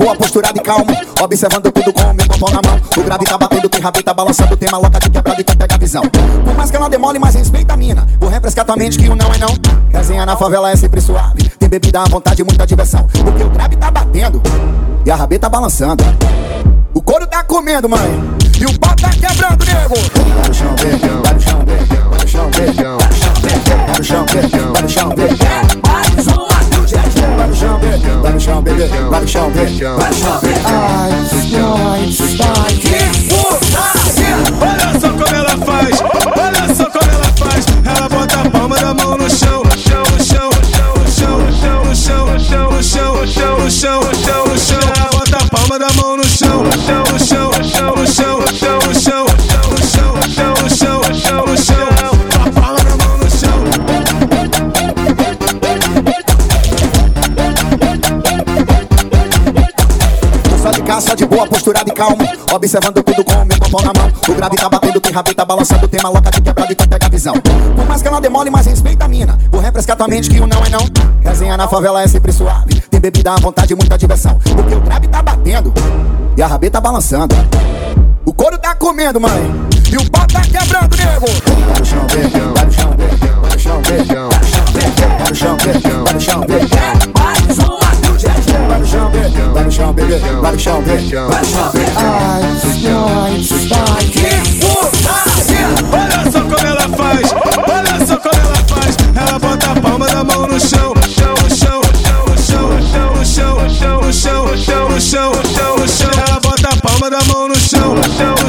boa, posturada e calmo. Observando tudo com o meu pão na mão. O grave tá batendo, tem rabeta tá balançando. Tem maloca de quebrada e quer pegar a visão. Por mais que ela demole, mas respeita a mina. Vou refrescar tua mente que o não é não. Resenha na favela é sempre suave. Tem bebida à vontade e muita diversão. Porque o grave tá batendo e a rabeta tá balançando. O couro tá comendo, mãe. E o pau tá quebrando, nego. Vai no chão, bebê. Vai no chão, bebê. Vai no chão, bebê. Vai no chão, bebê. Vai no chão. Mais no chão. Vai no chão. Vai no chão, bebê. Ai, nós, vai. Que putaria! Olha só como ela faz, olha só como ela faz. Ela bota a palma da mão no chão, no chão, no chão, no chão, no chão, no chão, no chão, no chão, no chão, no chão, no chão, no chão. Ela bota a palma da mão no chão, no chão, Só de boa, posturada e calmo. Observando tudo com o meu pão na mão. O grave tá batendo, tem rabeta tá balançando. Tem maloca de quebrada e quer pegar a visão. Por mais que ela demole, mas respeita a mina. Vou refrescar tua mente que o não é não. Resenha na favela é sempre suave. Tem bebida à vontade e muita diversão. Porque o grave tá batendo e a rabeta tá balançando. O couro tá comendo, mãe. E o pau tá quebrando, nego. Chão, bebê. Vai no chão, bebê. Vai no chão, bebê. Vai no chão, bebê. Vai no chão, bebê chão, bebê, vai no chão, vem, vai no chão, vem. Ai, nós, ai, que putaria! Olha só como ela faz, olha só como ela faz. Ela bota a palma da mão no chão, chão, chão, chão, chão, chão, chão, chão, chão, chão, chão, chão, chão. Ela bota a palma da mão no chão, chão.